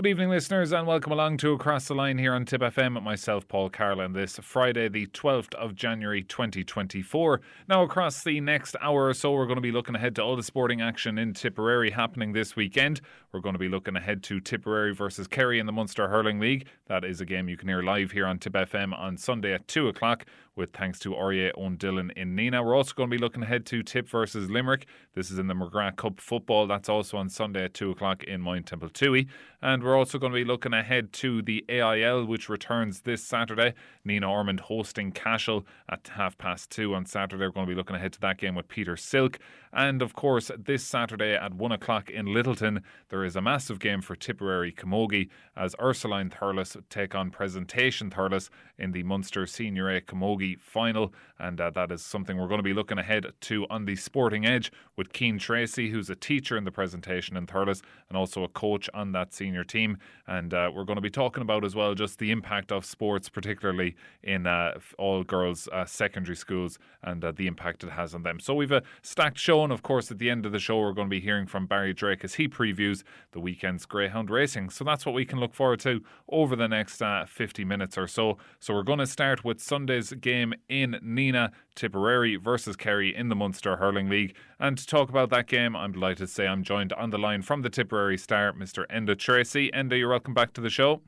Good evening, listeners, and welcome along to Across the Line here on Tip FM myself, Paul Carroll, this Friday, the 12th of January 2024. Now, across the next hour or so, we're going to be looking ahead to all the sporting action in Tipperary happening this weekend. We're going to be looking ahead to Tipperary versus Kerry in the Munster Hurling League. That is a game you can hear live here on Tip FM on Sunday at 2 o'clock with thanks to Aurier Dillon in Nenagh. We're also going to be looking ahead to Tip versus Limerick. This is in the McGrath Cup football. That's also on Sunday at 2 o'clock in Moyne Templetuohy. And we're also going to be looking ahead to the AIL, which returns this Saturday. Nenagh Ormond hosting Cashel at half past two on Saturday. We're going to be looking ahead to that game with Peter Silke. And of course, this Saturday at one o'clock in Littleton, there is a massive game for Tipperary Camogie as Ursuline Thurles take on Presentation Thurles in the Munster Senior A Camogie final. And uh, that is something we're going to be looking ahead to on the Sporting Edge with Cian Treacy, who's a teacher in the presentation in Thurles and also a coach on that senior team. And uh, we're going to be talking about as well just the impact of sports, particularly in uh, all girls uh, secondary schools and uh, the impact it has on them. So we've a stacked show, and of course, at the end of the show, we're going to be hearing from Barry Drake as he previews the weekend's Greyhound racing. So that's what we can look forward to over the next uh, 50 minutes or so. So we're going to start with Sunday's game in Nenagh, Tipperary versus Kerry in the Munster Hurling League. And to talk about that game, I'm delighted to say I'm joined on the line from the Tipperary Star, Mr. Enda Treacy. Enda, you're welcome back to the show.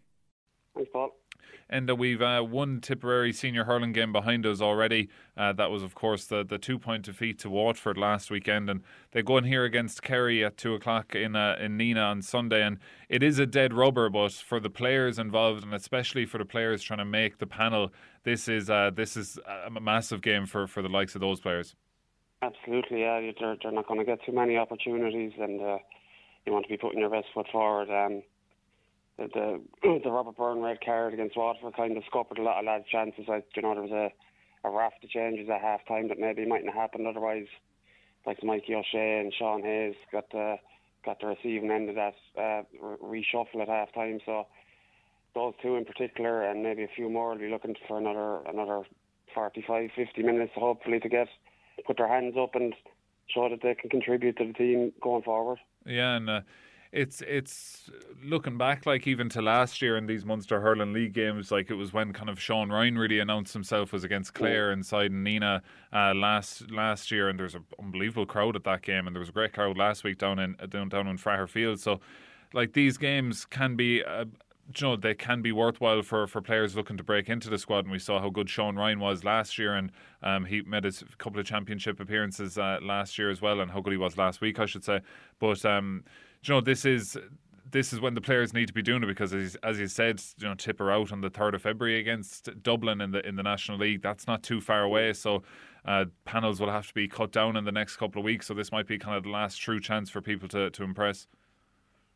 Thanks, Paul. And uh, we've uh, one Tipperary senior hurling game behind us already. Uh, that was, of course, the, the two point defeat to Waterford last weekend, and they go in here against Kerry at two o'clock in uh, in Nenagh on Sunday. And it is a dead rubber, but for the players involved, and especially for the players trying to make the panel, this is uh, this is a massive game for, for the likes of those players. Absolutely, yeah. They're, they're not going to get too many opportunities, and uh, you want to be putting your best foot forward. Um, the, the the Robert Byrne red card against Waterford kind of scuppered a lot of lads' chances. Like you know, there was a a raft of changes at half time that maybe mightn't have happened otherwise. Like Mikey O'Shea and Sean Hayes got the got the receiving end of that uh, reshuffle at half time. So those two in particular, and maybe a few more, will be looking for another another 45, 50 minutes, hopefully, to get put their hands up and show that they can contribute to the team going forward. Yeah, and. Uh it's it's looking back like even to last year in these Munster Hurling League games, like it was when kind of Sean Ryan really announced himself was against Clare inside Nenagh uh, last last year, and there's an unbelievable crowd at that game, and there was a great crowd last week down in down down in Fraher Field. So, like these games can be. Uh, you know they can be worthwhile for, for players looking to break into the squad, and we saw how good Sean Ryan was last year, and um, he made his couple of championship appearances uh, last year as well, and how good he was last week, I should say. But um, you know, this is this is when the players need to be doing it because, as, as you said, you know, Tipper out on the third of February against Dublin in the in the National League. That's not too far away, so uh, panels will have to be cut down in the next couple of weeks. So this might be kind of the last true chance for people to, to impress.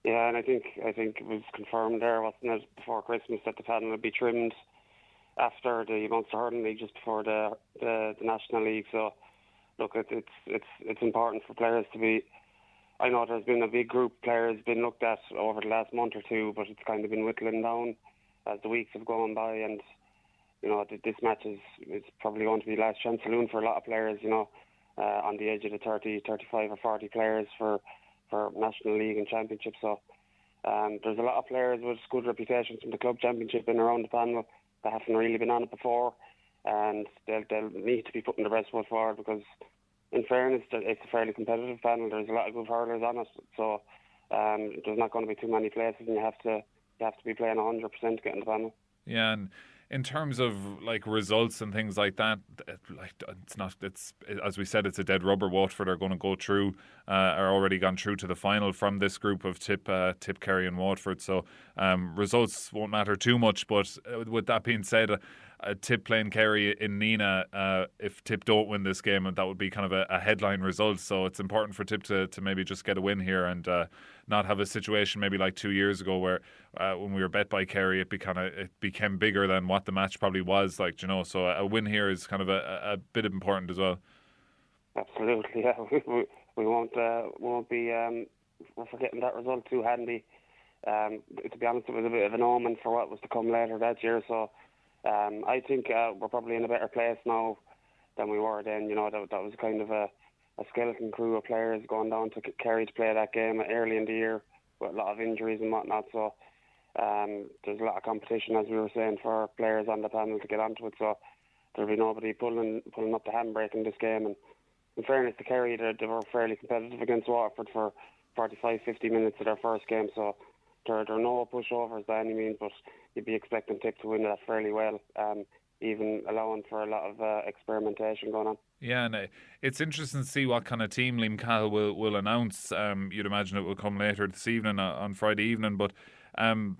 Yeah, and I think I think it was confirmed there, wasn't it, before Christmas that the panel would be trimmed after the Munster Hurling League, just before the, the the National League. So, look, it, it's it's it's important for players to be I know there's been a big group of players been looked at over the last month or two, but it's kind of been whittling down as the weeks have gone by. And you know, this match is it's probably going to be the last chance saloon for a lot of players. You know, uh, on the edge of the 30, 35 or 40 players for for National League and Championship. So um, there's a lot of players with good reputations from the club championship and around the panel that haven't really been on it before, and they'll they'll need to be putting the best foot forward because in fairness, it's a fairly competitive panel. There's a lot of good hurlers on it, so um, there's not going to be too many places, and you have to you have to be playing 100 percent to get in the panel. Yeah, and in terms of like results and things like that, like it's not. It's as we said, it's a dead rubber. Waterford are going to go through, uh, are already gone through to the final from this group of Tip, uh, Tip, Kerry, and Waterford. So um, results won't matter too much. But uh, with that being said, uh, Tip playing Kerry in Nenagh. uh, if Tip don't win this game, that would be kind of a, a, headline result. So it's important for Tip to, to maybe just get a win here and uh, not have a situation maybe like two years ago where uh, when we were bet by Kerry, it became it became bigger than what the match probably was. Like you know, so a win here is kind of a, a bit important as well. Absolutely, yeah. We, we won't uh, won't be um, forgetting that result too handy. Um, to be honest, it was a bit of an omen for what was to come later that year. So um, I think uh, we're probably in a better place now than we were then. You know, that, that was kind of a, a skeleton crew of players going down to Kerry to play that game early in the year with a lot of injuries and whatnot. So Um, there's a lot of competition, as we were saying, for players on the panel to get onto it. So there'll be nobody pulling pulling up the handbrake in this game. And in fairness to Kerry, they, they were fairly competitive against Waterford for 45, 50 minutes of their first game. So there, there are no pushovers by any means, but you'd be expecting Tip to win that fairly well. Um, even allowing for a lot of uh, experimentation going on. Yeah, and uh, it's interesting to see what kind of team Liam Cahill will, will announce. Um, you'd imagine it will come later this evening uh, on Friday evening, but um,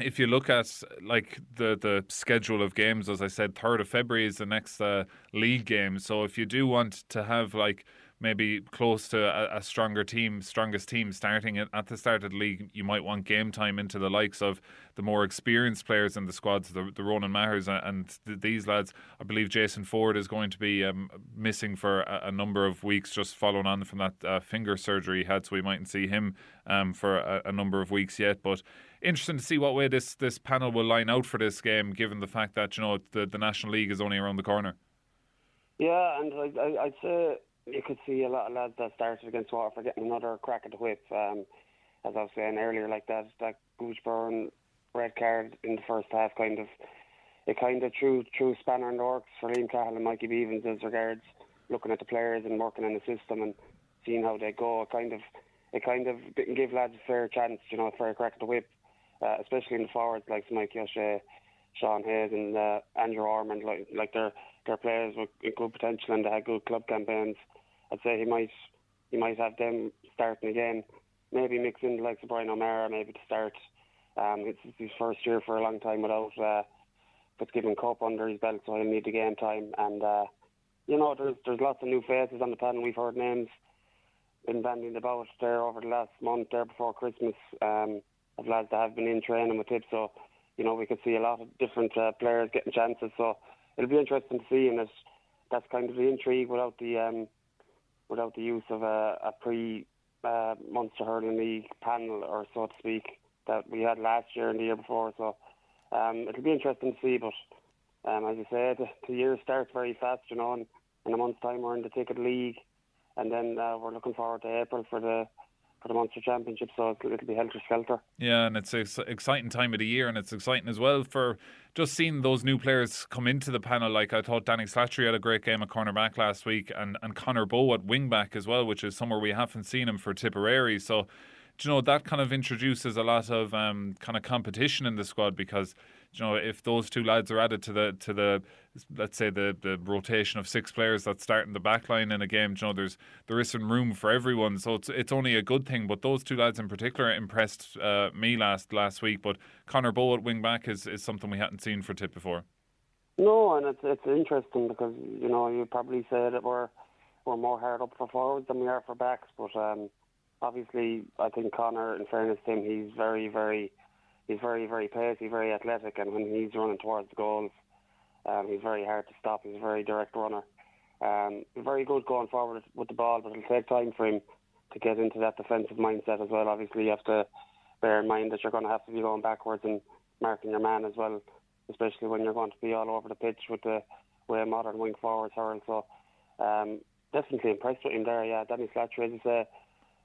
if you look at like the the schedule of games, as I said, third of February is the next uh, league game. So if you do want to have like maybe close to a, a, stronger team, strongest team starting at, the start of the league, you might want game time into the likes of the more experienced players in the squads, the, the Ronan Mahers and the, these lads. I believe Jason Forde is going to be um, missing for a, a, number of weeks, just following on from that uh, finger surgery he had, so we mightn't see him um, for a, a number of weeks yet. But interesting to see what way this this panel will line out for this game, given the fact that you know the the National League is only around the corner. Yeah, and I, I'd say you could see a lot of lads that started against Waterford getting another crack at the whip. Um, as I was saying earlier, like that that Goochburn red card in the first half kind of it kind of threw threw spanner in the works for Liam Cahill and Mikey Bevans as regards looking at the players and working in the system and seeing how they go. It kind of it kind of didn't give lads a fair chance, you know, a fair crack at the whip, uh, especially in the forwards like Mikey O'Shea, Sean Hayes, and uh, Andrew Ormond. Like like they're players with good potential and they had good club campaigns. I'd say he might he might have them starting again. Maybe mix in the likes of Brian O'Mara maybe to start. Um, it's his first year for a long time without uh, Fitzgibbon Cup under his belt, so he'll need the game time. And uh, you know, there's there's lots of new faces on the panel. We've heard names been bandying about there over the last month, there before Christmas, um, of lads that have been in training with Tip. So, you know, we could see a lot of different uh, players getting chances. So it'll be interesting to see, and it's, that's kind of the intrigue without the um, without the use of a, a pre uh, Munster Hurling League panel, or so to speak, that we had last year and the year before. So um, it'll be interesting to see. But um, as you said, the year starts very fast, you know, and in a month's time we're in the ticket league, and then uh, we're looking forward to April for the for the Munster Championship, so it'll be helter skelter. Yeah, and it's an exciting time of the year, and it's exciting as well for just seeing those new players come into the panel. Like I thought Danny Slattery had a great game at cornerback last week, and, and Conor Bowe at wingback as well, which is somewhere we haven't seen him for Tipperary. So, you know, that kind of introduces a lot of um, kind of competition in the squad because you know, if those two lads are added to the to the let's say the, the rotation of six players that start in the back line in a game, you know, there's there is some room for everyone. So it's it's only a good thing. But those two lads in particular impressed uh, me last last week. But Conor Bowe at wing back is, is something we hadn't seen for Tip before. No, and it's it's interesting because you know you probably say that we're we're more hard up for forwards than we are for backs, but um, obviously I think Conor, in fairness to him, he's very very he's very, very pacey, very athletic, and when he's running towards the goals, um, he's very hard to stop. He's a very direct runner. Um, very good going forward with the ball, but it'll take time for him to get into that defensive mindset as well. Obviously, you have to bear in mind that you're going to have to be going backwards and marking your man as well, especially when you're going to be all over the pitch with the way modern wing forwards hurl. So, um, definitely impressed with him there. Yeah, Danny Slattery, is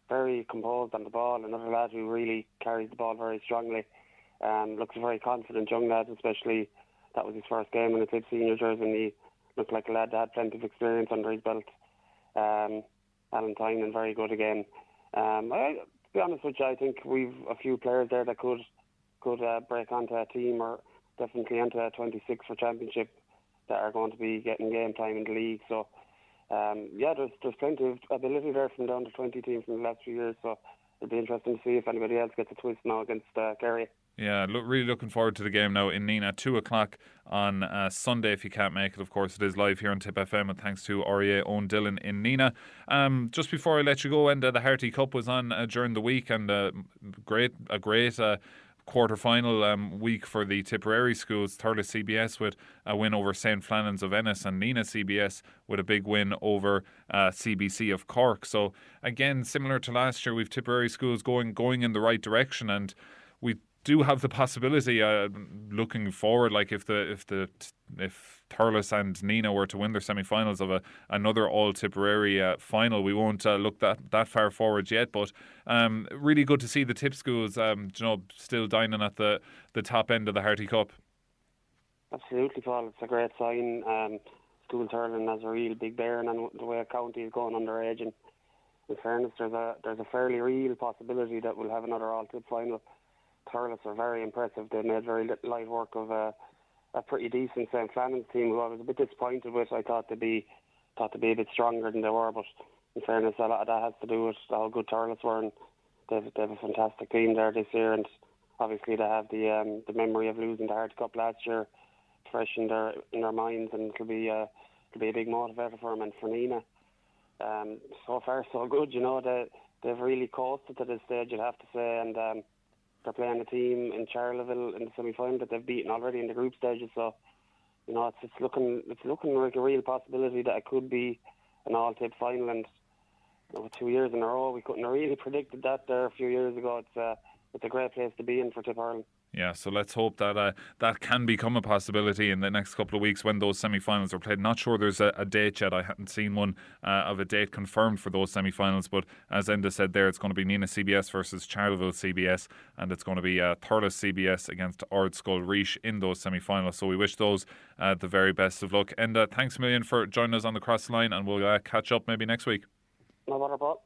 very composed on the ball. Another lad who really carries the ball very strongly. Um, looks a very confident young lad, especially that was his first game in the Tip senior jersey, and he looked like a lad that had plenty of experience under his belt. Um, Alan very good again. Um, I, to be honest with you, I think we've a few players there that could could uh, break onto a team or definitely onto a 26 for championship that are going to be getting game time in the league. So, um, yeah, there's there's plenty of ability there from down to 20 teams in the last few years. So it'll be interesting to see if anybody else gets a twist now against uh, Kerry. Yeah, look, really looking forward to the game now in Nenagh, two o'clock on uh, Sunday. If you can't make it, of course, it is live here on Tip FM, and thanks to REA Owen Dillon in Nenagh. Um, just before I let you go, and uh, the Harty Cup was on uh, during the week, and uh, great, a great. Uh, quarter final um, week for the Tipperary schools. Thurles CBS with a win over St. Flannan's of Ennis and Nenagh CBS with a big win over uh, CBC of Cork. So again, similar to last year, we've Tipperary schools going going in the right direction and we do have the possibility, uh, looking forward, like if the if the if Thurles and Nenagh were to win their semi-finals of a another All Tipperary uh, final, we won't uh, look that that far forward yet. But um, really good to see the tip schools, um, you know, still dining at the the top end of the Harty Cup. Absolutely, Paul. It's a great sign. Um, school hurling has a real big bearing on the way a county is going underage. And in fairness, there's a there's a fairly real possibility that we'll have another all tip final. Thurles are very impressive. They made very light work of a, a pretty decent St. Flannan's team, who I was a bit disappointed with. I thought they'd be thought to be a bit stronger than they were, but in fairness, a lot of that has to do with how good Thurles were, and they've they have a fantastic team there this year, and obviously they have the um, the memory of losing the Harty Cup last year fresh in their in their minds, and it'll be uh, it'll be a big motivator for them and for Nenagh. Um, so far, so good. You know, they they've really coasted to this stage. You'd have to say, and um, they're playing a team in Charleville in the semi final that they've beaten already in the group stages. So, you know, it's it's looking it's looking like a real possibility that it could be an all tip final. And know, two years in a row, we couldn't have really predicted that there a few years ago. It's uh, it's a great place to be in for Tip Ireland. Yeah, so let's hope that uh, that can become a possibility in the next couple of weeks when those semi-finals are played. Not sure there's a, a date yet. I haven't seen one uh, of a date confirmed for those semi-finals, but as Enda said there, it's going to be Nenagh CBS versus Charleville CBS, and it's going to be uh, Thurles CBS against Ardscoil Rís in those semi-finals. So we wish those uh, the very best of luck. Enda, thanks a million for joining us on the cross line, and we'll uh, catch up maybe next week. No.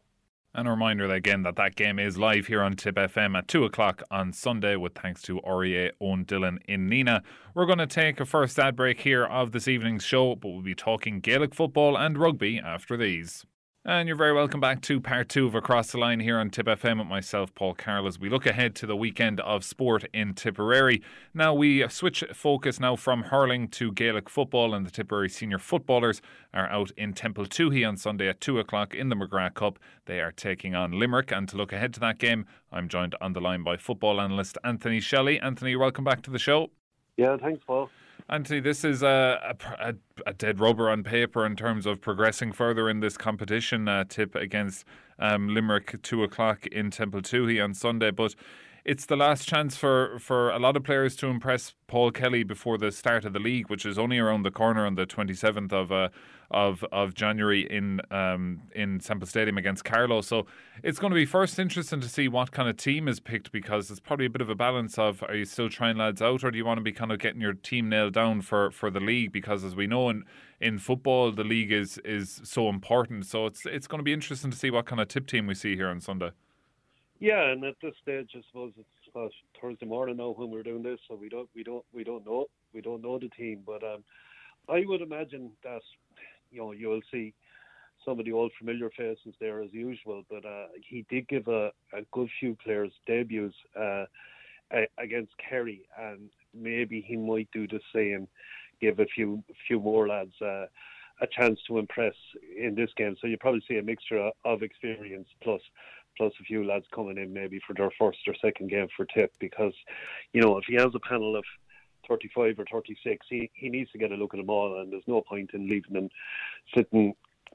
And a reminder again that that game is live here on Tip FM at 2 o'clock on Sunday, with thanks to REA Owen Dillon in Nenagh. We're going to take a first ad break here of this evening's show, but we'll be talking Gaelic football and rugby after these. And you're very welcome back to part two of Across the Line here on Tip FM with myself, Paul Carroll, as we look ahead to the weekend of sport in Tipperary. Now, we switch focus now from hurling to Gaelic football, and the Tipperary senior footballers are out in Temple on Sunday at 2 o'clock in the McGrath Cup. They are taking on Limerick, and to look ahead to that game, I'm joined on the line by football analyst Anthony Shelly. Anthony, welcome back to the show. Yeah, thanks, Paul. Anthony, this is a, a, a, dead rubber on paper in terms of progressing further in this competition. Uh, tip against um, Limerick, two o'clock in Temple Templetuohy on Sunday, but it's the last chance for, for a lot of players to impress Paul Kelly before the start of the league, which is only around the corner on the 27th of uh, of of January in um, in Semple Stadium against Carlow. So it's going to be first interesting to see what kind of team is picked because it's probably a bit of a balance of are you still trying lads out or do you want to be kind of getting your team nailed down for, for the league because as we know in in football the league is is so important. So it's it's going to be interesting to see what kind of tip team we see here on Sunday. Yeah, and at this stage, I suppose it's uh, Thursday morning now when we're doing this, so we don't we don't we don't know we don't know the team, but um, I would imagine that you know you'll see some of the old familiar faces there as usual, but uh, he did give a, a good few players debuts uh, against Kerry, and maybe he might do the same, give a few few more lads uh, a chance to impress in this game. So you probably see a mixture of experience plus plus a few lads coming in maybe for their first or second game for tip because you know if he has a panel of 35 or 36 he, he needs to get a look at them all and there's no point in leaving them sitting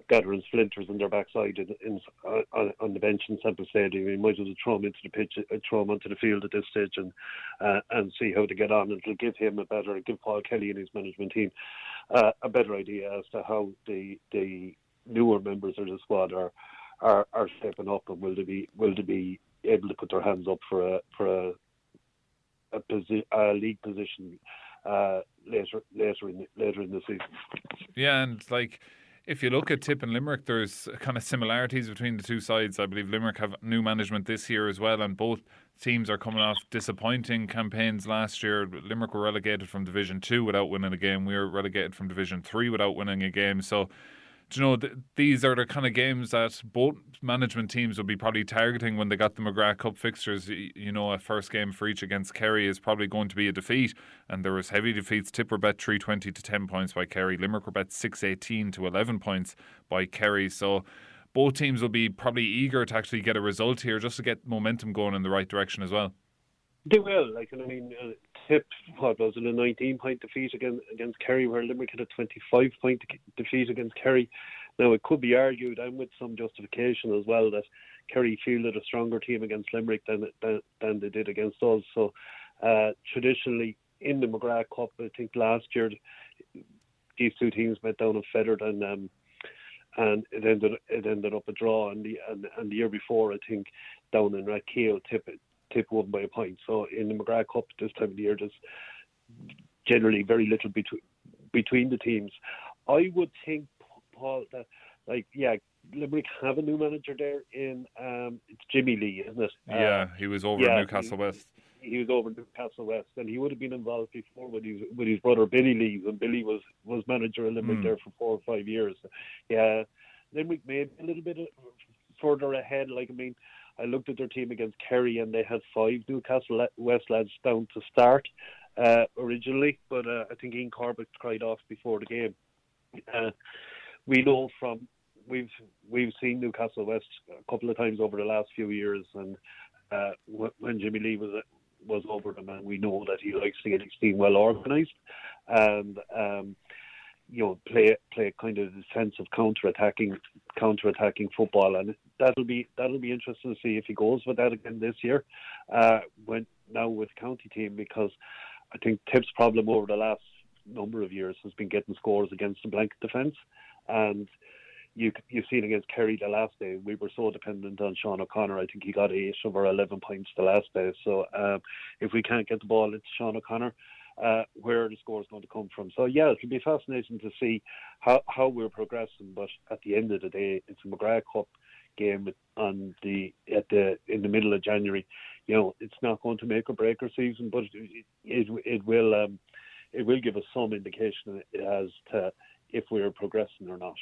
gathering splinters in their backside in, in uh, on the bench in Semple Stadium. You might as well throw them into the pitch, uh, throw them onto the field at this stage, and uh, and see how they get on. It'll give him a better, give Paul Kelly and his management team uh, a better idea as to how the the newer members of the squad are are, are stepping up and will they be will they be able to put their hands up for a for a a, posi- a league position uh, later later in later in the season. Yeah, and like if you look at Tip and Limerick, there's kind of similarities between the two sides. I believe Limerick have new management this year as well, and both teams are coming off disappointing campaigns last year. Limerick were relegated from Division Two without winning a game. We were relegated from Division Three without winning a game. So you know, th- these are the kind of games that both management teams will be probably targeting when they got the McGrath Cup fixtures. You know, a first game for each against Kerry is probably going to be a defeat, and there was heavy defeats. Tipper bet three twenty to ten points by Kerry. Limerick were bet six eighteen to eleven points by Kerry. So both teams will be probably eager to actually get a result here, just to get momentum going in the right direction as well. They will. Like, I mean, uh, Tip what was it a 19 point defeat against against Kerry, where Limerick had a 25 point defeat against Kerry. Now it could be argued, and with some justification as well, that Kerry fielded a stronger team against Limerick than than, than they did against us. So uh, traditionally in the McGrath Cup, I think last year these two teams met down in Fethard and um, and it ended it ended up a draw. And the and, and the year before, I think down in Rathkeale, Tip Tip won by a point. So in the McGrath Cup this time of the year, there's generally very little between between the teams. I would think, Paul, that like yeah, Limerick have a new manager there in um, it's Jimmy Lee, isn't it? Yeah, uh, he was over yeah, Newcastle West he was over Newcastle West, and he would have been involved before with his with his brother Billy Lee, when Billy was was manager of Limerick mm. there for four or five years. Yeah, Limerick maybe a little bit further ahead. Like I mean, I looked at their team against Kerry, and they had five Newcastle West lads down to start uh, originally, but uh, I think Ian Corbett cried off before the game. Uh, we know from we've we've seen Newcastle West a couple of times over the last few years, and uh, when Jimmy Lee was was over them, and we know that he likes to get his team well organised and um, you know play play kind of the sense of counter attacking counter attacking football, and that'll be that'll be interesting to see if he goes with that again this year. Uh, when now with county team because I think Tip's problem over the last number of years has been getting scores against the blanket defence, and you you've seen against Kerry the last day. We were so dependent on Sean O'Connor. I think he got eight over eleven points the last day. So um, if we can't get the ball it's Sean O'Connor, uh, where the score is going to come from. So yeah, it'll be fascinating to see how how we're progressing. But at the end of the day, it's a McGrath Cup game on the at the in the middle of January. You know, it's not going to make or break our season, but it it, it will um, it will give us some indication as to if we're progressing or not.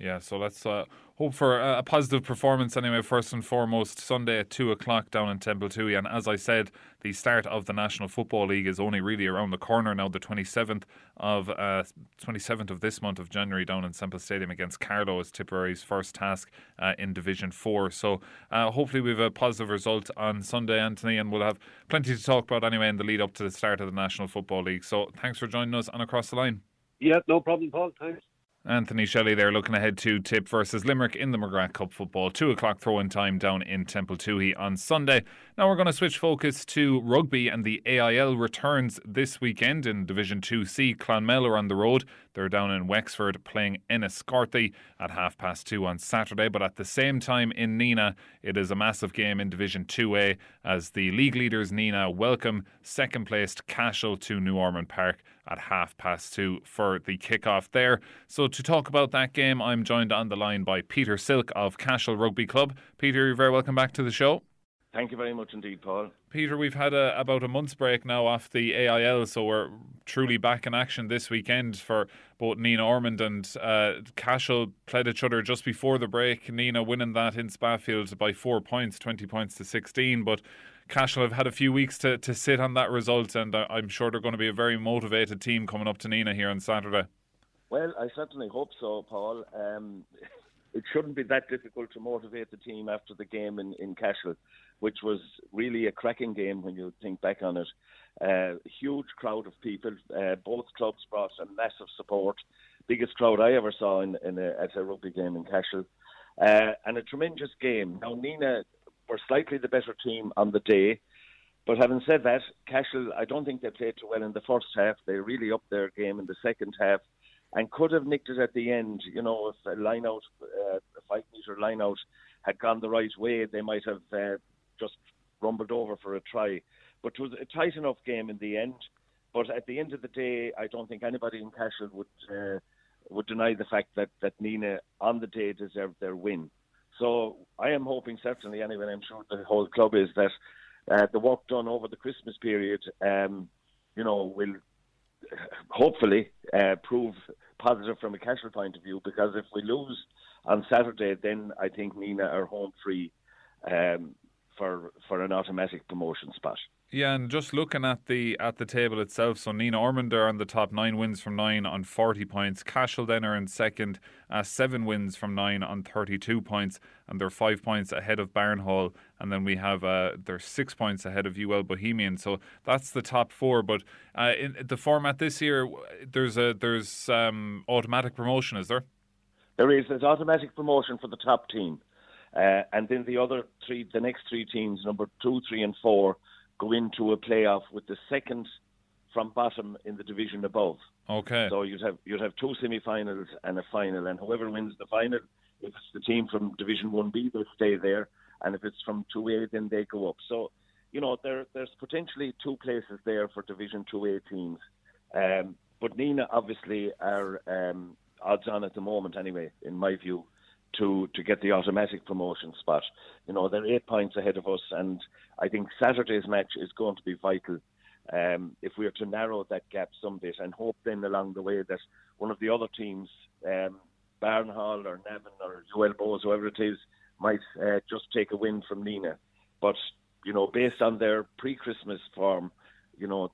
Yeah, so let's uh, hope for a, positive performance anyway, first and foremost, Sunday at 2 o'clock down in Templetuohy. And as I said, the start of the National Football League is only really around the corner now, the 27th of uh, 27th of this month of January down in Semple Stadium against Carlow is Tipperary's first task uh, in Division 4. So uh, hopefully we have a positive result on Sunday, Anthony, and we'll have plenty to talk about anyway in the lead up to the start of the National Football League. So thanks for joining us on Across the Line. Yeah, no problem, Paul. Thanks. Anthony Shelly there looking ahead to Tip versus Limerick in the McGrath Cup football. Two o'clock throw in time down in Temple on Sunday. Now we're going to switch focus to rugby and the AIL returns this weekend in Division 2C. Clonmel are on the road. They're down in Wexford playing Enniscorthy at half past two on Saturday. But at the same time in Nenagh, it is a massive game in Division 2A as the league leaders Nenagh welcome second placed Cashel to New Ormond Park at half past two for the kickoff there. So, to talk about that game, I'm joined on the line by Peter Silke of Cashel Rugby Club. Peter, you're very welcome back to the show. Thank you very much indeed, Paul. Peter, we've had a, about a month's break now off the AIL, so we're truly back in action this weekend for both Nenagh Ormond and uh, Cashel played each other just before the break. Nenagh winning that in Spafield by four points, 20 points to 16. But Cashel have had a few weeks to, to sit on that result, and I'm sure they're going to be a very motivated team coming up to Nenagh here on Saturday. Well, I certainly hope so, Paul. Um, it shouldn't be that difficult to motivate the team after the game in, in Cashel, which was really a cracking game when you think back on it. Uh, huge crowd of people. Uh, both clubs brought a massive support. Biggest crowd I ever saw in, in a, at a rugby game in Cashel. Uh, and a tremendous game. Now, Nenagh were slightly the better team on the day. But having said that, Cashel, I don't think they played too well in the first half. They really upped their game in the second half and could have nicked it at the end. You know, if a line out, uh, a five metre line out had gone the right way, they might have uh, just rumbled over for a try. But it was a tight enough game in the end. But at the end of the day, I don't think anybody in Cashel would uh, would deny the fact that that Nenagh on the day deserved their win. So I am hoping certainly, anyway, I'm sure the whole club is that uh, the work done over the Christmas period, um, you know, will hopefully uh, prove positive from a Cashel point of view. Because if we lose on Saturday, then I think Nenagh are home free um, for for an automatic promotion spot. Yeah, and just looking at the at the table itself, so Nenagh Ormond are on the top, nine wins from nine on forty points. Cashel then are in second, uh, seven wins from nine on thirty-two points, and they're five points ahead of Barnhall. And then we have uh, they're six points ahead of UL Bohemian. So that's the top four. But uh, in the format this year, there's a there's um, automatic promotion, is there? There is. There's automatic promotion for the top team. Uh, and then the other three, the next three teams, number two, three, and four, go into a playoff with the second from bottom in the division above. Okay. So you'd have you'd have two semi-finals and a final, and whoever wins the final, if it's the team from Division One B, they'll stay there, and if it's from Two A, then they go up. So, you know, there there's potentially two places there for Division Two A teams. Um, but Nenagh obviously are um, odds on at the moment, anyway, in my view, to to get the automatic promotion spot. You know, they're eight points ahead of us, and I think Saturday's match is going to be vital. Um, if we are to narrow that gap some bit and hope then along the way that one of the other teams, um, Barnhall or Navan or UL Bohs, whoever it is, might uh, just take a win from Nenagh. But, you know, based on their pre-Christmas form, you know,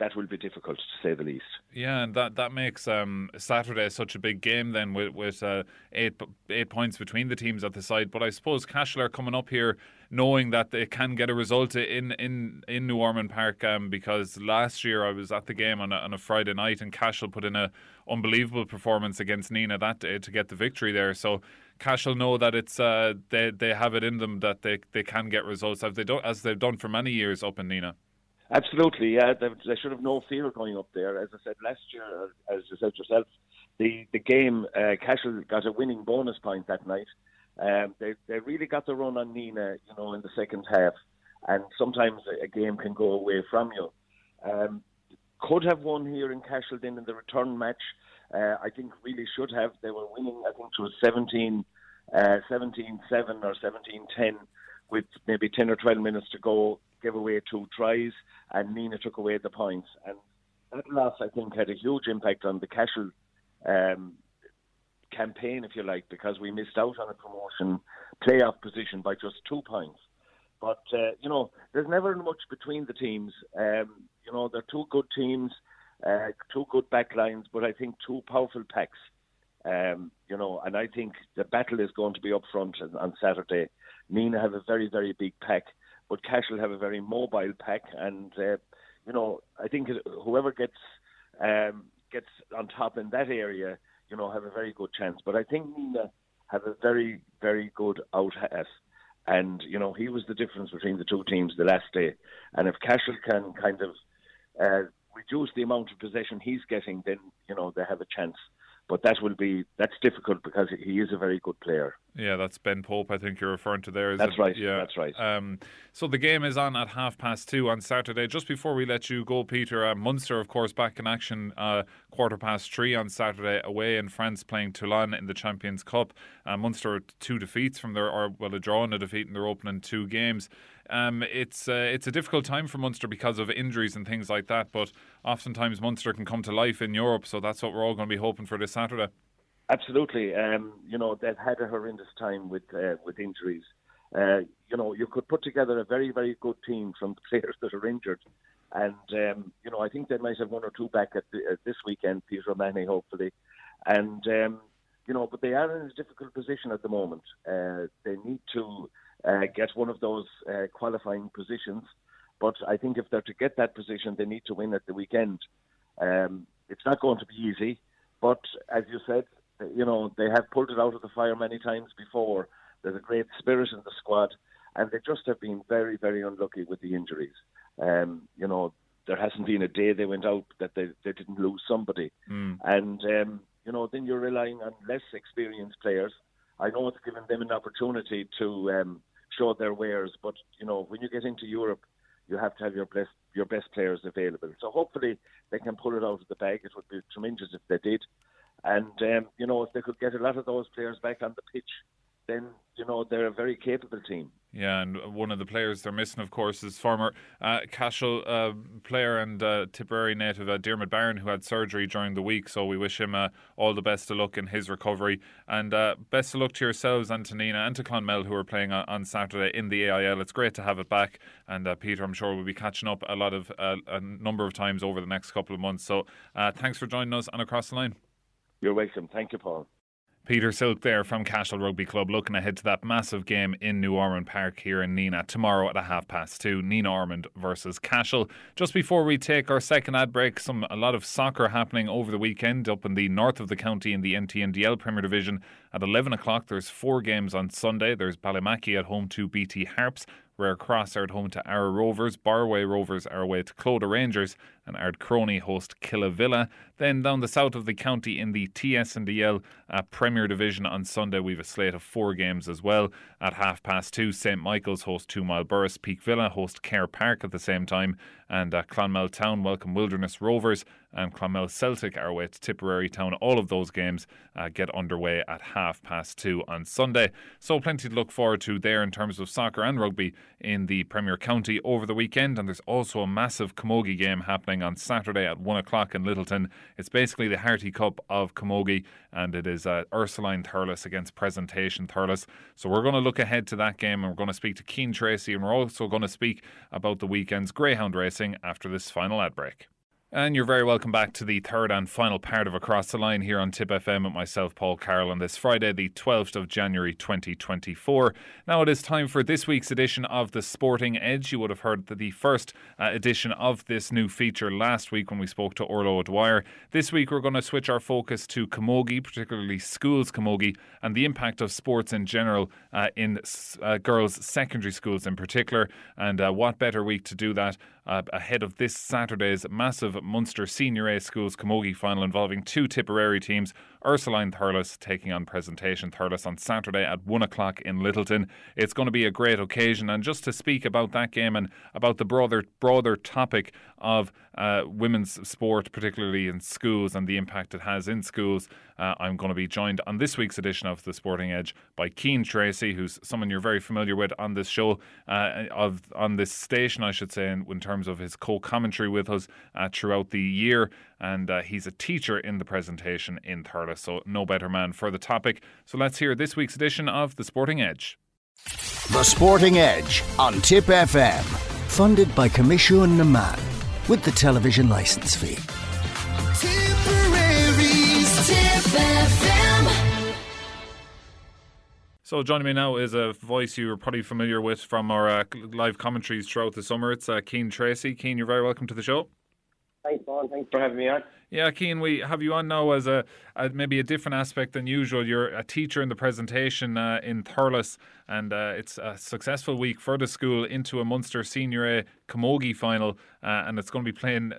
that will be difficult to say the least. Yeah, and that that makes um, Saturday such a big game then with with uh, eight eight points between the teams at the side. But I suppose Cashel are coming up here knowing that they can get a result in in in New Ormond Park um, because last year I was at the game on a, on a Friday night and Cashel put in a unbelievable performance against Nenagh that day to get the victory there. So. Cashel know that it's uh, they they have it in them that they, they can get results as they do, as they've done for many years up in Nenagh. Absolutely, yeah. They, they, should have no fear going up there. As I said last year, as you said yourself, the the game uh, Cashel got a winning bonus point that night. Um, they they really got the run on Nenagh, you know, in the second half, and sometimes a, a game can go away from you. Um, could have won here in Cashel then in the return match. Uh, I think really should have. They were winning. I think it was 17, uh, 17-7 or 17-10 with maybe 10 or 12 minutes to go gave away two tries, and Nenagh took away the points. And that loss, I think, had a huge impact on the Cashel um, campaign, if you like, because we missed out on a promotion playoff position by just two points. But uh, you know, there's never much between the teams. Um, you know, they're two good teams, uh, two good backlines, but I think two powerful packs. Um, you know, and I think the battle is going to be up front on Saturday. Nenagh have a very, very big pack, but Cashel have a very mobile pack, and uh, you know I think whoever gets um, gets on top in that area, you know, have a very good chance. But I think Nenagh have a very very good out at, and you know he was the difference between the two teams the last day. And if Cashel can kind of uh, reduce the amount of possession he's getting, then you know they have a chance but that will be that's difficult because he is a very good player. Yeah, that's Ben Pope. I think you're referring to there. That's it? right. Yeah, that's right. Um, so the game is on at half past two on Saturday. Just before we let you go, Peter, uh, Munster, of course, back in action uh, quarter past three on Saturday away in France, playing Toulon in the Champions Cup. Uh, Munster two defeats from their, or well, a draw and a defeat in their opening two games. Um, it's uh, it's a difficult time for Munster because of injuries and things like that. But oftentimes Munster can come to life in Europe, so that's what we're all going to be hoping for this Saturday. Absolutely. Um, you know they've had a horrendous time with uh, with injuries. Uh, you know you could put together a very very good team from the players that are injured, and um, you know I think they might have one or two back at, the, at this weekend. Peter O'Mahony hopefully, and um, you know but they are in a difficult position at the moment. Uh, they need to uh, get one of those uh, qualifying positions. But I think if they're to get that position, they need to win at the weekend. Um, it's not going to be easy, but as you said, you know they have pulled it out of the fire many times before. There's a great spirit in the squad, and they just have been very, very unlucky with the injuries. Um, you know, there hasn't been a day they went out that they, they didn't lose somebody, mm. and um, you know then you're relying on less experienced players. I know it's given them an opportunity to um, show their wares. But you know, when you get into Europe, you have to have your best your best players available. So hopefully they can pull it out of the bag. It would be tremendous if they did. And um, you know, if they could get a lot of those players back on the pitch, then you know they're a very capable team. Yeah, and one of the players they're missing, of course, is former uh, Cashel uh, player and uh, Tipperary native uh, Diarmuid Barron, who had surgery during the week. So we wish him uh, all the best of luck in his recovery. And uh, best of luck to yourselves, Antonina, and to Clonmel, who are playing on, on, Saturday in the AIL. It's great to have it back. And uh, Peter, I'm sure we'll be catching up a lot of a number of times over the next couple of months. So thanks for joining us and across the line. You're welcome. Thank you, Paul. Peter Silke there from Cashel Rugby Club looking ahead to that massive game in New Ormond Park here in Nenagh tomorrow at a half past two. Nenagh Ormond versus Cashel. Just before we take our second ad break, some a lot of soccer happening over the weekend up in the north of the county in the NTNDL Premier Division. At 11 o'clock, there's four games on Sunday. There's Ballymackey at home to BT Harps. Rearcross are at home to Ara Rovers, Barway Rovers are away to Clodagh Rangers, and Ardcroney host Killavilla. Then down the south of the county in the TSNDL uh, Premier Division on Sunday, we've a slate of four games as well. At half past two, St Michael's host Two Mile Borris, Peak Villa host Kerr Park at the same time, and uh, Clonmel Town welcome Wilderness Rovers, and Clonmel Celtic are away to Tipperary Town. All of those games uh, get underway at half past two on Sunday. So plenty to look forward to there in terms of soccer and rugby in the Premier County over the weekend, and there's also a massive Camogie game happening on Saturday at one o'clock in Littleton. It's basically the Harty Cup of Camogie, and it is uh, Ursuline Thurles against Presentation Thurles. So we're going to look ahead to that game, and we're going to speak to Cian Treacy, and we're also going to speak about the weekend's greyhound racing after this final ad break. And you're very welcome back to the third and final part of Across the Line here on Tip FM with myself, Paul Carroll, on this Friday, the 12th of January 2024. Now it is time for this week's edition of The Sporting Edge. You would have heard the first uh, edition of this new feature last week when we spoke to Orlo Dwyer. This week we're going to switch our focus to camogie, particularly schools camogie, and the impact of sports in general uh, in uh, girls' secondary schools in particular. And uh, what better week to do that uh, ahead of this Saturday's massive Munster Senior A Schools Camogie final involving two Tipperary teams, Ursuline Thurles taking on Presentation Thurles on Saturday at 1 o'clock in Littleton. It's going to be a great occasion. And just to speak about that game and about the broader, broader topic of uh, women's sport, particularly in schools and the impact it has in schools, uh, I'm going to be joined on this week's edition of The Sporting Edge by Cian Treacy, who's someone you're very familiar with on this show, uh, of on this station, I should say, in, in terms of his co commentary with us uh, throughout the year. And uh, he's a teacher in the presentation in Thurles, so no better man for the topic. So let's hear this week's edition of The Sporting Edge. The Sporting Edge on Tip FM, funded by Coimisiún na Meán with the television license fee. Tipperaries Tip FM. So joining me now is a voice you are probably familiar with from our uh, live commentaries throughout the summer. It's uh, Cian Treacy. Cian, you're very welcome to the show. Thanks, Paul. Thanks for having me on. Yeah, Cian, we have you on now as a, a, maybe a different aspect than usual. You're a teacher in the presentation uh, in Thurles, and uh, it's a successful week for the school into a Munster Senior A Camogie final, uh, and it's going to be playing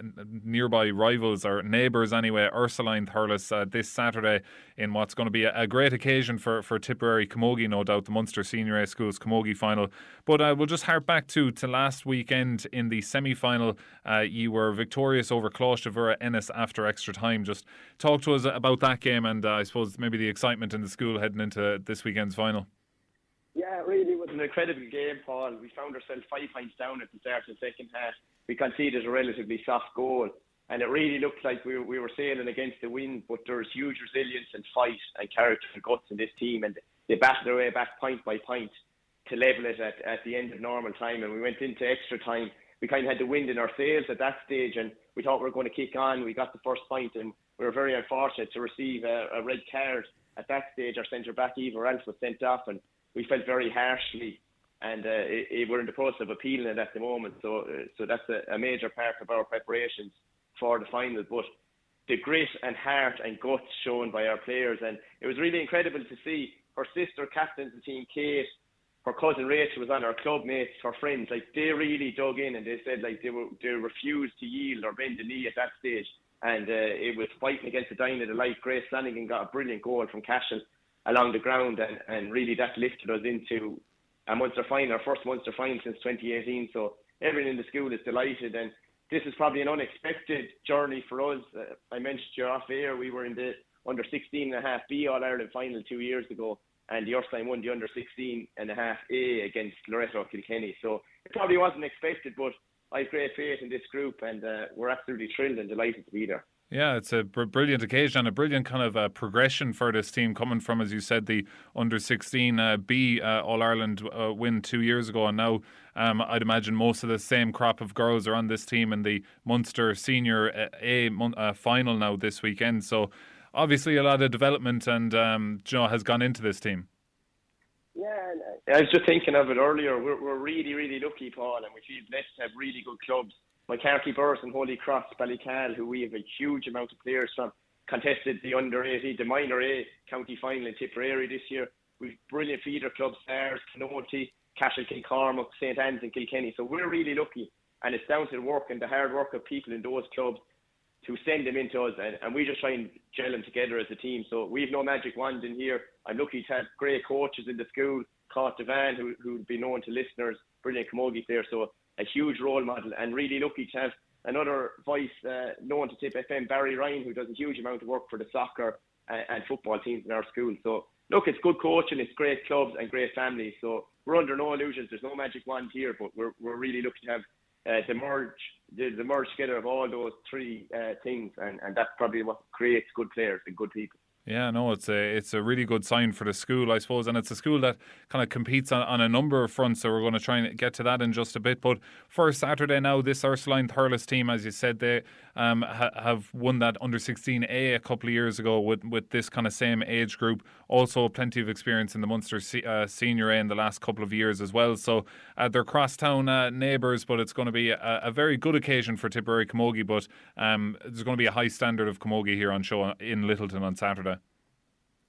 nearby rivals or neighbours anyway, Ursuline Thurles uh, this Saturday in what's going to be a, a, great occasion for, for Tipperary Camogie, no doubt, the Munster Senior A Schools Camogie final. But uh, we'll just hark back to, to last weekend in the semi final. Uh, you were victorious over Closh Ennis after extra time. Just talk to us about that game and uh, I suppose maybe the excitement in the school heading into this weekend's final. Yeah, it really was an incredible game, Paul. We found ourselves five points down at the start of the second half. We conceded a relatively soft goal, and it really looked like we we were sailing against the wind. But there's huge resilience and fight and character and guts in this team, and they battled their way back point by point to level it at, at the end of normal time. And we went into extra time. We kind of had the wind in our sails at that stage, and we thought we were going to kick on. We got the first point, and we were very unfortunate to receive a, a red card at that stage. Our centre back Eva Ralph was sent off, and we felt very harshly, and uh, it, it, we're in the process of appealing it at the moment. So, uh, so that's a, a, major part of our preparations for the final. But the grit and heart and guts shown by our players, and it was really incredible to see her sister captains the team, Kate. Her cousin Rachel was on her club mates, her friends, like they really dug in and they said like they were they refused to yield or bend the knee at that stage. And uh, it was fighting against the dying of the light. Grace Flanagan got a brilliant goal from Cashel along the ground, and, and really that lifted us into a Munster final, our first Munster final since 2018. So everyone in the school is delighted, and this is probably an unexpected journey for us. Uh, I mentioned you off air, we were in the under 16 and a half B All Ireland final two years ago, and the Ursuline won the under 16 and a half A against Loreto Kilkenny. So it probably wasn't expected, but I have great faith in this group, and uh, we're absolutely thrilled and delighted to be there. Yeah, it's a br- brilliant occasion and a brilliant kind of uh, progression for this team coming from, as you said, the under 16 uh, B uh, All Ireland uh, win two years ago. And now um, I'd imagine most of the same crop of girls are on this team in the Munster Senior uh, A uh, final now this weekend. So obviously a lot of development and um, you know, has gone into this team. Yeah, I was just thinking of it earlier. We're, we're really, really lucky, Paul, and we feel blessed to have really good clubs like Carty Burris and Holy Cross, Ballycahill, who we have a huge amount of players from, contested the under 80, the minor A county final in Tipperary this year. We've brilliant feeder clubs, Stars, Canoti, Cashel, Kilcormac, St Anne's, and Kilkenny. So we're really lucky, and it's down to the work and the hard work of people in those clubs to send them into us, and, and we just try and gel them together as a team. So we've no magic wand in here. I'm lucky to have great coaches in the school, Cáit Devane, who who'd be known to listeners, brilliant camogie player, so a huge role model, and really lucky to have another voice uh, known to Tip FM, Barry Ryan, who does a huge amount of work for the soccer and, and football teams in our school. So look, it's good coaching, it's great clubs and great families. So we're under no illusions. There's no magic wand here, but we're we're really lucky to have uh, the merge the, the merge together of all those three uh, things, and, and that's probably what creates good players and good people. Yeah, no, it's a it's a really good sign for the school, I suppose, and it's a school that kind of competes on, on a number of fronts. So we're going to try and get to that in just a bit. But for Saturday now, this Ursuline Thurles team, as you said, they um, ha- have won that under 16A a couple of years ago with with this kind of same age group. Also, plenty of experience in the Munster uh, Senior A in the last couple of years as well. So uh, they're crosstown uh, neighbours, but it's going to be a, a, very good occasion for Tipperary Camogie. But um, there's going to be a high standard of Camogie here on show in Littleton on Saturday.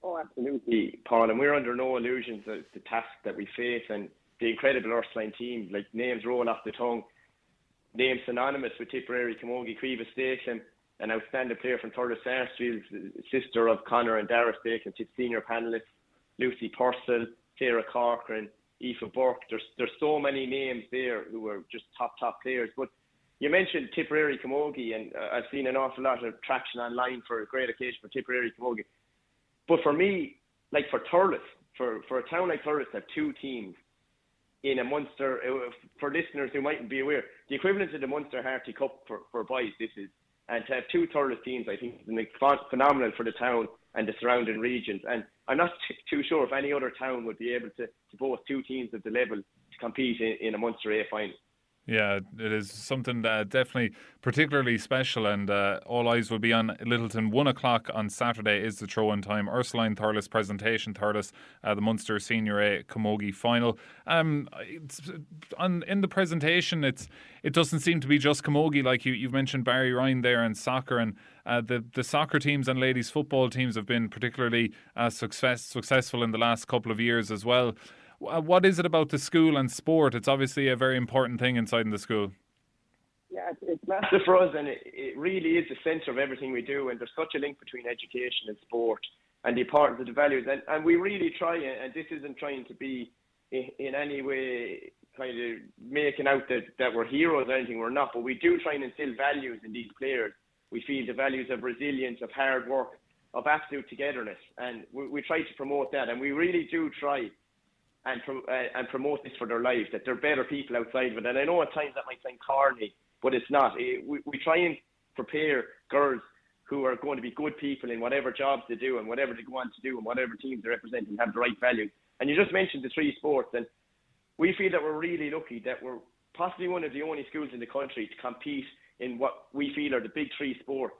Oh, absolutely, Paul. And we're under no illusions of the task that we face and the incredible Ursuline team. Like names roll off the tongue. Names synonymous with Tipperary, Camogie, Caoimhe Stakelum, an outstanding player from Thurles Sarsfield, sister of Conor and Dara Stakelum, tip senior panelists, Lucy Purcell, Sarah Corcoran, Aoife Burke. There's there's so many names there who are just top top players. But you mentioned Tipperary Camogie, and uh, I've seen an awful lot of traction online for a great occasion for Tipperary Camogie. But for me, like for Thurles, for, for a town like Thurles to have two teams in a Munster, uh, for listeners who mightn't be aware, the equivalent of the Munster Harty Cup for, for boys, this is. And to have two Thurles teams, I think, is phenomenal for the town and the surrounding regions. And I'm not t- too sure if any other town would be able to, to boast two teams of the level to compete in, in a Munster A final. Yeah, it is something that definitely particularly special, and uh, all eyes will be on Littleton. One o'clock on Saturday is the throw-in time. Ursuline Thurles presentation, Thurles, uh, the Munster Senior A Camogie final. Um, on in the presentation, it's it doesn't seem to be just Camogie like you you've mentioned Barry Ryan there and soccer and uh, the the soccer teams and ladies football teams have been particularly uh, success successful in the last couple of years as well. Uh, what is it about the school and sport? It's obviously a very important thing inside in the school. Yeah, it's massive for us, and it, it really is the centre of everything we do. And there's such a link between education and sport, and the importance of the values. And, and we really try, and this isn't trying to be in, in any way kind of making out that, that we're heroes or anything. We're not, but we do try and instill values in these players. We feel the values of resilience, of hard work, of absolute togetherness, and we, we try to promote that. And we really do try and uh, and promote this for their lives, that they're better people outside of it. And I know at times that might sound corny, but it's not. It, we, we try and prepare girls who are going to be good people in whatever jobs they do and whatever they go on to do and whatever teams they represent and have the right values. And you just mentioned the three sports, and we feel that we're really lucky that we're possibly one of the only schools in the country to compete in what we feel are the big three sports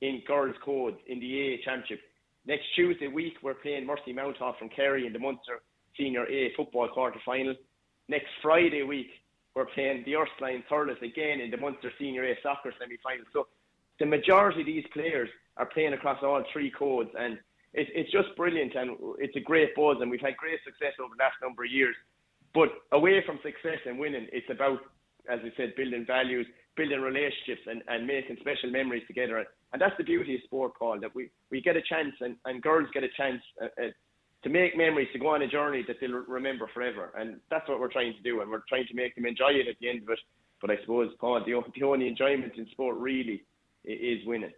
in girls' codes in the A Championship. Next Tuesday week, we're playing Mercy Mounthawk from Kerry in the Munster Senior A football quarter final. Next Friday week, we're playing the Ursuline Thurles again in the Munster Senior A soccer semi final. So the majority of these players are playing across all three codes, and it, it's just brilliant, and it's a great buzz, and we've had great success over the last number of years. But away from success and winning, it's about, as I said, building values, building relationships, and, and making special memories together. And that's the beauty of sport, Paul, that we, we get a chance, and, and girls get a chance uh, uh, to make memories, to go on a journey that they'll remember forever. And that's what we're trying to do. And we're trying to make them enjoy it at the end of it. But I suppose, Paul, the, the only enjoyment in sport really is winning.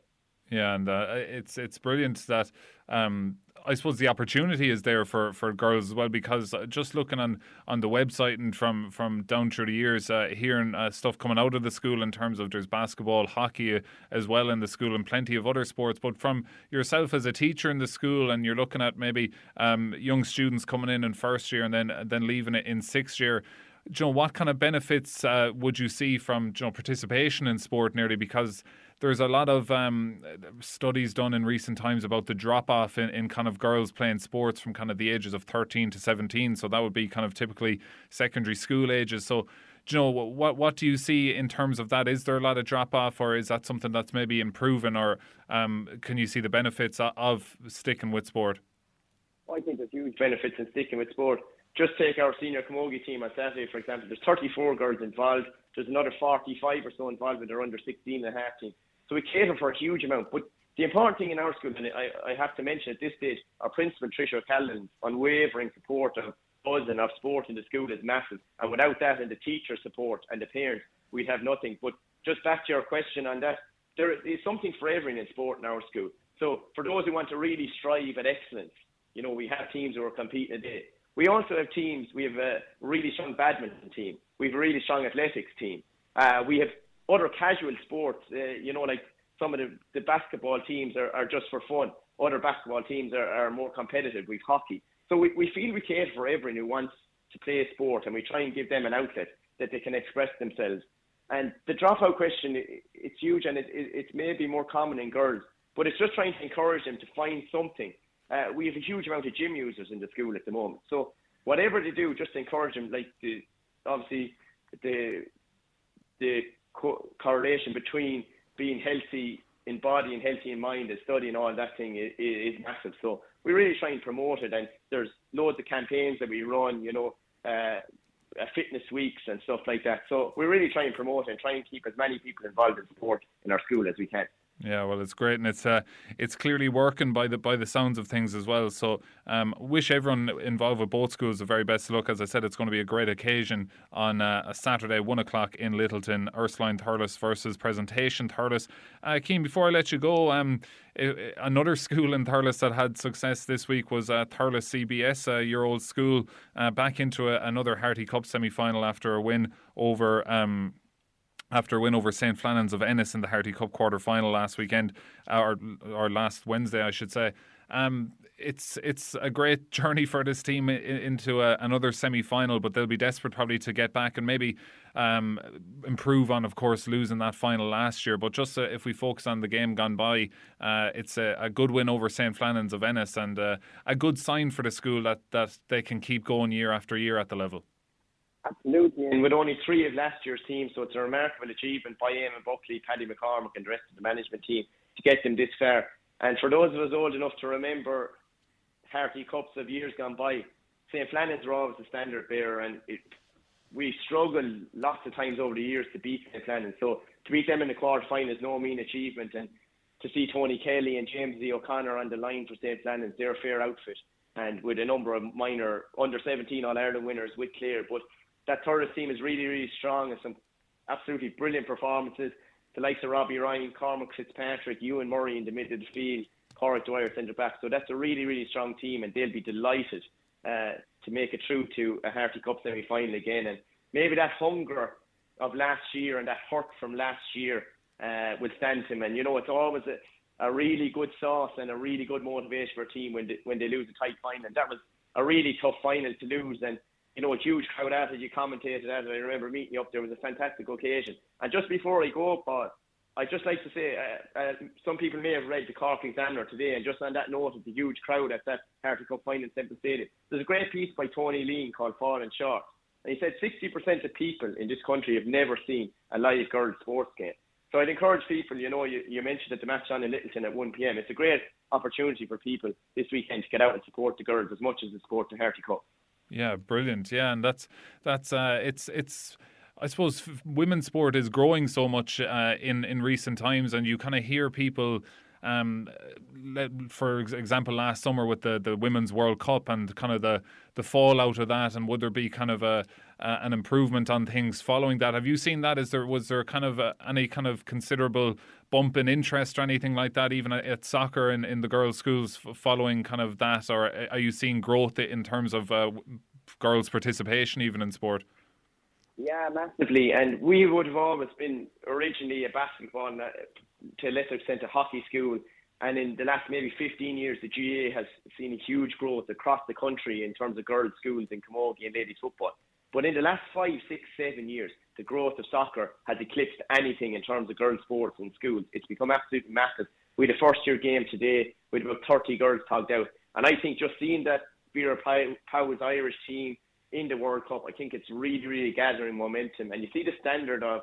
Yeah, and uh, it's it's brilliant that um, I suppose the opportunity is there for, for girls as well because uh, just looking on, on the website and from, from down through the years, uh, hearing uh, stuff coming out of the school in terms of there's basketball, hockey uh, as well in the school, and plenty of other sports. But from yourself as a teacher in the school, and you're looking at maybe um, young students coming in in first year and then then leaving it in sixth year you know, what kind of benefits uh, would you see from you know, participation in sport nearly? Because there's a lot of um, studies done in recent times about the drop off in, in kind of girls playing sports from kind of the ages of 13 to 17. So that would be kind of typically secondary school ages. So, you know, what what do you see in terms of that? Is there a lot of drop off, or is that something that's maybe improving, or um, can you see the benefits of sticking with sport? I think there's huge benefits in sticking with sport. Just take our senior camogie team on Saturday, for example. There's 34 girls involved. There's another 45 or so involved with their under 16 and a half team. So we cater for a huge amount. But the important thing in our school, and I, I have to mention at this stage, our principal, Tricia O'Callaghan's unwavering support of us and of sport in the school is massive. And without that and the teacher support and the parents, we'd have nothing. But just back to your question on that, there is something for everyone in sport in our school. So for those who want to really strive at excellence, you know, we have teams who are competing today. We also have teams. We have a really strong badminton team. We have a really strong athletics team. Uh, we have other casual sports, uh, you know, like some of the, the basketball teams are, are just for fun. Other basketball teams are, are more competitive. We've hockey. So we, we feel we cater for everyone who wants to play a sport and we try and give them an outlet that they can express themselves. And the dropout question, it's huge and it, it, it's maybe more common in girls, but it's just trying to encourage them to find something. Uh, we have a huge amount of gym users in the school at the moment. So whatever they do, just encourage them. Like the, obviously the the co- correlation between being healthy in body and healthy in mind and studying all that thing is, is massive. So we really try and promote it, and there's loads of campaigns that we run, you know, uh, uh, fitness weeks and stuff like that. So we really try and promote it and try and keep as many people involved in sport in our school as we can. Yeah, well, it's great, and it's uh, it's clearly working by the by the sounds of things as well. So, um, wish everyone involved with both schools the very best luck. As I said, it's going to be a great occasion on uh, a Saturday, one o'clock in Littleton. Ursuline Thurles versus Presentation Thurles. Uh, Cian, before I let you go, um, another school in Thurles that had success this week was uh, Thurles CBS, uh, your old school, uh, back into a, another Harty Cup semi final after a win over. Um, after a win over St. Flannan's of Ennis in the Harty Cup quarter final last weekend, or, or last Wednesday, I should say. Um, it's it's a great journey for this team into a, another semi final, but they'll be desperate probably to get back and maybe um, improve on, of course, losing that final last year. But just uh, if we focus on the game gone by, uh, it's a, a, good win over St. Flannan's of Ennis and uh, a good sign for the school that, that they can keep going year after year at the level. Absolutely. And with only three of last year's team, so it's a remarkable achievement by Eamon Buckley, Paddy McCormick, and the rest of the management team to get them this far. And for those of us old enough to remember Harty Cups of years gone by, St. Flannan's were always the standard bearer, and it, we struggled lots of times over the years to beat St. Flannan's. So to beat them in the quarter final is no mean achievement. And to see Tony Kelly and James D. O'Connor on the line for St. Flannan's, they're a fair outfit. And with a number of minor under 17 All Ireland winners with Clare. But that Thurles team is really, really strong and some absolutely brilliant performances. The likes of Robbie Ryan, Cormac Fitzpatrick, Ewan Murray in the middle of the field, Cormac Dwyer centre back. So that's a really, really strong team, and they'll be delighted uh, to make it through to a Harty Cup semi final again. And maybe that hunger of last year and that hurt from last year uh, will stand him. And you know, it's always a, a really good sauce and a really good motivation for a team when they, when they lose a tight final. And that was a really tough final to lose. And you know, a huge crowd at it. You commentated at it. I remember meeting you up there. It was a fantastic occasion. And just before I go, Paul, I'd just like to say, uh, uh, some people may have read the Cork Examiner today, and just on that note of the huge crowd at that Harty Cup final in Semple Stadium, there's a great piece by Tony Leen called Falling Short. And he said 60% of people in this country have never seen a live girls sports game. So I'd encourage people, you know, you, you mentioned that the match on in Littleton at 1pm. It's a great opportunity for people this weekend to get out and support the girls as much as the support the Harty Cup. Yeah, brilliant. Yeah, and that's that's uh, it's it's. I suppose women's sport is growing so much uh, in in recent times, and you kind of hear people. Um, for example, last summer with the, the Women's World Cup and kind of the, the fallout of that, and would there be kind of a uh, an improvement on things following that? Have you seen that? Is there was there kind of a, any kind of considerable bump in interest or anything like that, even at, soccer in, in the girls' schools following kind of that? Or are you seeing growth in terms of uh, girls' participation even in sport? Yeah, massively. And we would have always been originally a basketball, uh, to a lesser extent, a hockey school. And in the last maybe 15 years, the GAA has seen a huge growth across the country in terms of girls' schools in camogie and ladies' football. But in the last five, six, seven years, the growth of soccer has eclipsed anything in terms of girls' sports in schools. It's become absolutely massive. We had a first year game today with about 30 girls togged out. And I think just seeing that Vera Pauw's Irish team in the World Cup, I think it's really, really gathering momentum. And you see the standard of,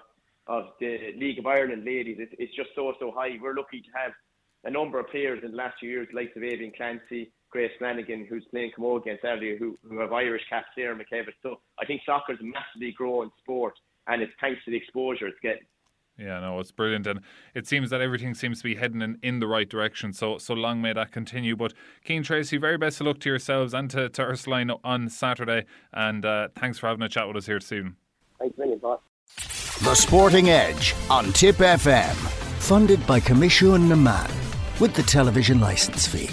of the League of Ireland ladies, it's, it's just so, so high. We're lucky to have a number of players in the last few years, like of Aoibheann Clancy, Grace Flanagan, who's playing Camogie on Saturday, who, who have Irish caps there, McKevitt. So I think soccer's a massively growing sport, and it's thanks to the exposure it's getting. Yeah, no, it's brilliant, and it seems that everything seems to be heading in, in the right direction. So, so long may that continue. But Cian Treacy, very best of luck to yourselves and to, to Ursuline on Saturday. And uh, thanks for having a chat with us here soon. Thanks, million, Paul. The Sporting Edge on Tip FM, funded by Coimisiún na Meán with the television license fee.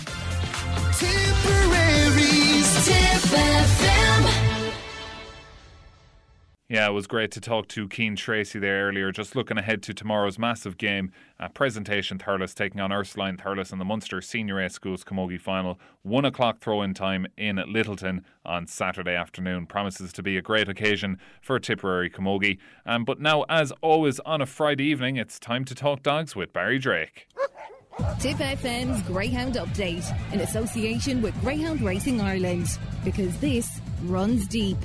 Yeah, it was great to talk to Cian Treacy there earlier. Just looking ahead to tomorrow's massive game, presentation Thurles taking on Ursuline Thurles in the Munster Senior A Schools Camogie final. One o'clock throw-in time in Littleton on Saturday afternoon. Promises to be a great occasion for Tipperary Camogie. Um, but now, as always on a Friday evening, it's time to talk dogs with Barry Drake. Tip FM's Greyhound Update in association with Greyhound Racing Ireland because this runs deep.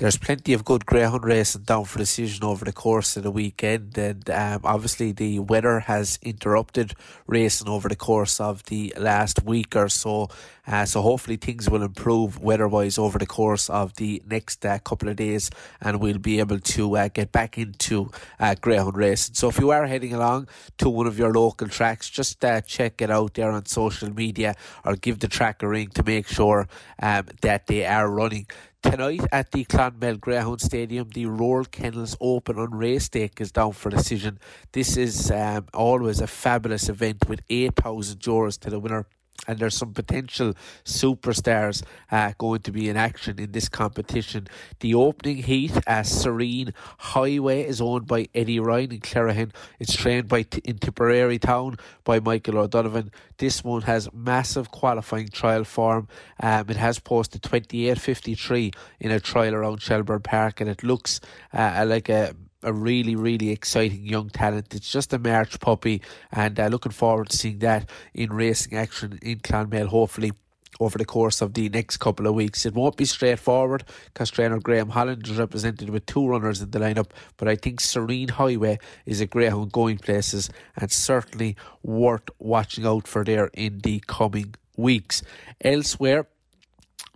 There's plenty of good greyhound racing down for decision over the course of the weekend, and um, obviously the weather has interrupted racing over the course of the last week or so. Uh, so hopefully things will improve weather-wise over the course of the next uh, couple of days, and we'll be able to uh, get back into uh, greyhound racing. So if you are heading along to one of your local tracks, just uh, check it out there on social media or give the track a ring to make sure um, that they are running. Tonight at the Clonmel Greyhound Stadium, the Royal Kennels Open on Race Day is down for decision. This is um, always a fabulous event with 8,000 euros to the winner and there's some potential superstars uh, going to be in action in this competition. The opening heat, uh, Serene Highway, is owned by Eddie Ryan in Clerihan. It's trained by T- in Tipperary Town by Michael O'Donovan. This one has massive qualifying trial form. Um, it has posted 28.53 in a trial around Shelbourne Park, and it looks uh, like a a really, really exciting young talent. It's just a March puppy, and uh, looking forward to seeing that in racing action in Clonmel, hopefully. Over the course of the next couple of weeks, it won't be straightforward because trainer Graham Holland is represented with two runners in the lineup. But I think Serene Highway is a greyhound going places and certainly worth watching out for there in the coming weeks. Elsewhere,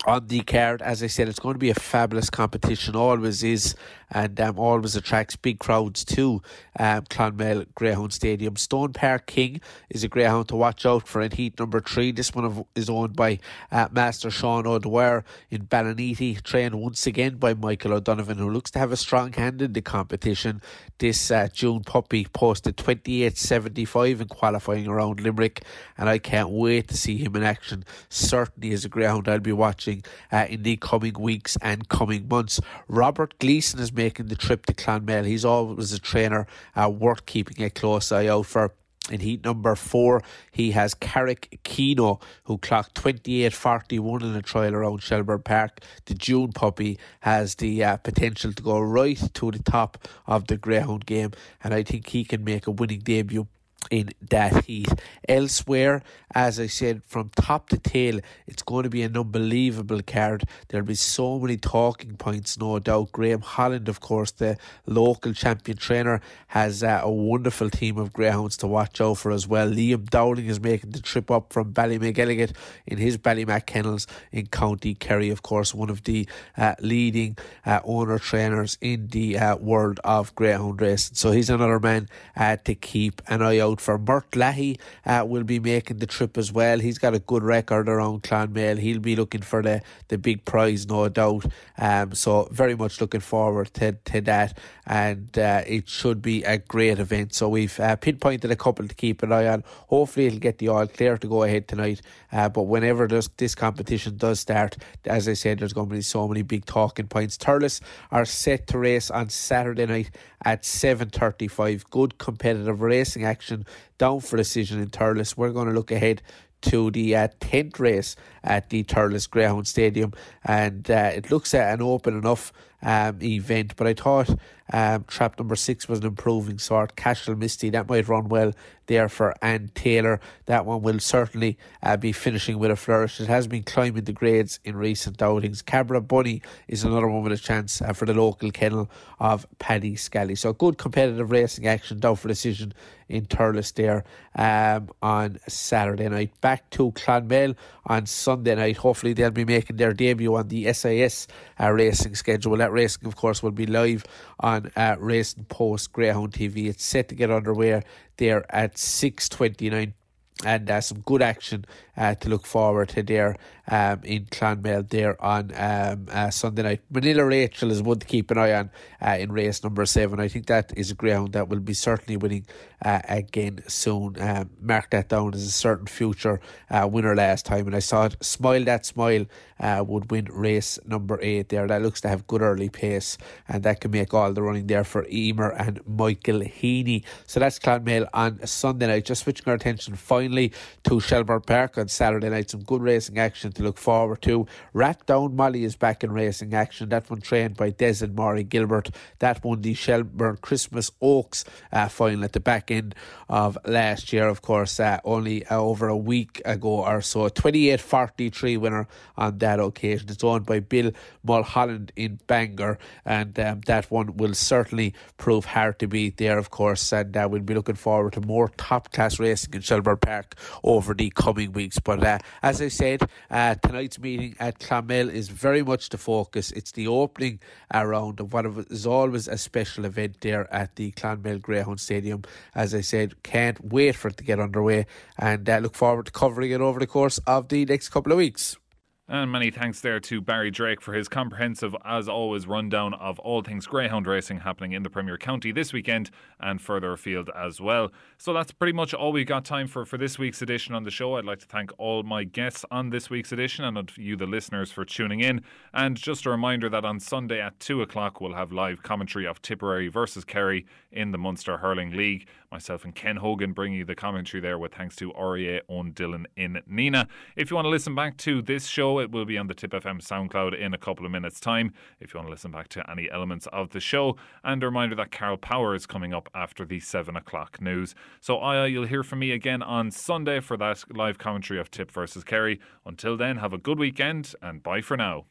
on the card. As I said, it's going to be a fabulous competition, always is, and um, always attracts big crowds to um, Clonmel Greyhound Stadium. Stone Park King is a greyhound to watch out for in heat number three. This one of, is owned by uh, Master Sean O'Dwyer in Ballinety, trained once again by Michael O'Donovan, who looks to have a strong hand in the competition. This uh, June puppy posted 28.75 in qualifying around Limerick, and I can't wait to see him in action. Certainly is a greyhound I'll be watching uh, in the coming weeks and coming months. Robert Gleeson is making the trip to Clonmel. He's always a trainer uh, worth keeping a close eye out for. In heat number four, he has Carrick Keno, who clocked 28.41 in a trial around Shelbourne Park. The June puppy has the uh, potential to go right to the top of the Greyhound game, and I think he can make a winning debut in that heat. Elsewhere, as I said, from top to tail, it's going to be an unbelievable card. There'll be so many talking points, no doubt. Graham Holland, of course, the local champion trainer, has uh, a wonderful team of greyhounds to watch out for as well. Liam Dowling is making the trip up from Ballymacelligott in his Ballymac kennels in County Kerry, of course, one of the uh, leading uh, owner trainers in the uh, world of greyhound racing. So he's another man uh, to keep an eye out for. Murt Leahy uh, will be making the trip as well. He's got a good record around Clonmel. He'll be looking for the, the big prize, no doubt. Um, so very much looking forward to, to that. And uh, it should be a great event. So we've uh, pinpointed a couple to keep an eye on. Hopefully it'll get the all clear to go ahead tonight. Uh, but whenever this, this competition does start, as I said, there's going to be so many big talking points. Thurles are set to race on Saturday night at 7.35. Good competitive racing action down for decision in Thurles. We're going to look ahead to the uh, 10th race at the Thurles Greyhound Stadium, and uh, it looks an open enough um, event. But I thought um, trap number six was an improving sort. Cashel Misty, that might run well there for Ann Taylor. That one will certainly uh, be finishing with a flourish. It has been climbing the grades in recent outings. Cabra Bunny is another one with a chance uh, for the local kennel of Paddy Scally. So good competitive racing action down for decision in Thurles there um, on Saturday night. Back to Clonmel on Sunday night. Hopefully they'll be making their debut on the SIS uh, racing schedule. That racing, of course, will be live on uh, Racing Post Greyhound TV. It's set to get underway there at 6.29 and uh, some good action uh, to look forward to there um, in Clonmel there on um, uh, Sunday night. Manila Rachel is one to keep an eye on uh, in race number seven. I think that is a ground that will be certainly winning uh, again soon. Um, mark that down as a certain future uh, winner last time, and I saw it. Smile that smile would win race number eight there. That looks to have good early pace, and that can make all the running there for Emer and Michael Heaney. So that's Clonmel on Sunday night. Just switching our attention finally to Shelbourne Park on Saturday night. Some good racing action to look forward to. Rathdown Molly is back in racing action. That one trained by Des and Maury Gilbert. That won the Shelbourne Christmas Oaks uh, final at the back end of last year, of course, uh, only uh, over a week ago or so. 28 43 winner on that occasion. It's owned by Bill Mulholland in Bangor, and um, that one will certainly prove hard to beat there, of course. And uh, we'll be looking forward to more top class racing in Shelbourne Park over the coming weeks. But uh, as I said, uh, tonight's meeting at Clonmel is very much the focus. It's the opening round of what is always a special event there at the Clonmel Greyhound Stadium. As I said, can't wait for it to get underway and uh, look forward to covering it over the course of the next couple of weeks. And many thanks there to Barry Drake for his comprehensive, as always, rundown of all things greyhound racing happening in the Premier County this weekend and further afield as well. So that's pretty much all we've got time for for this week's edition on the show. I'd like to thank all my guests on this week's edition and you, the listeners, for tuning in. And just a reminder that on Sunday at 2 o'clock, we'll have live commentary of Tipperary versus Kerry in the Munster Hurling League. Myself and Ken Hogan bringing you the commentary there with thanks to REA on Dylan in Nenagh. If you want to listen back to this show, it will be on the Tip FM SoundCloud in a couple of minutes' time. If you want to listen back to any elements of the show, and a reminder that Carol Power is coming up after the seven o'clock news. So, Aya, you'll hear from me again on Sunday for that live commentary of Tip versus Kerry. Until then, have a good weekend and bye for now.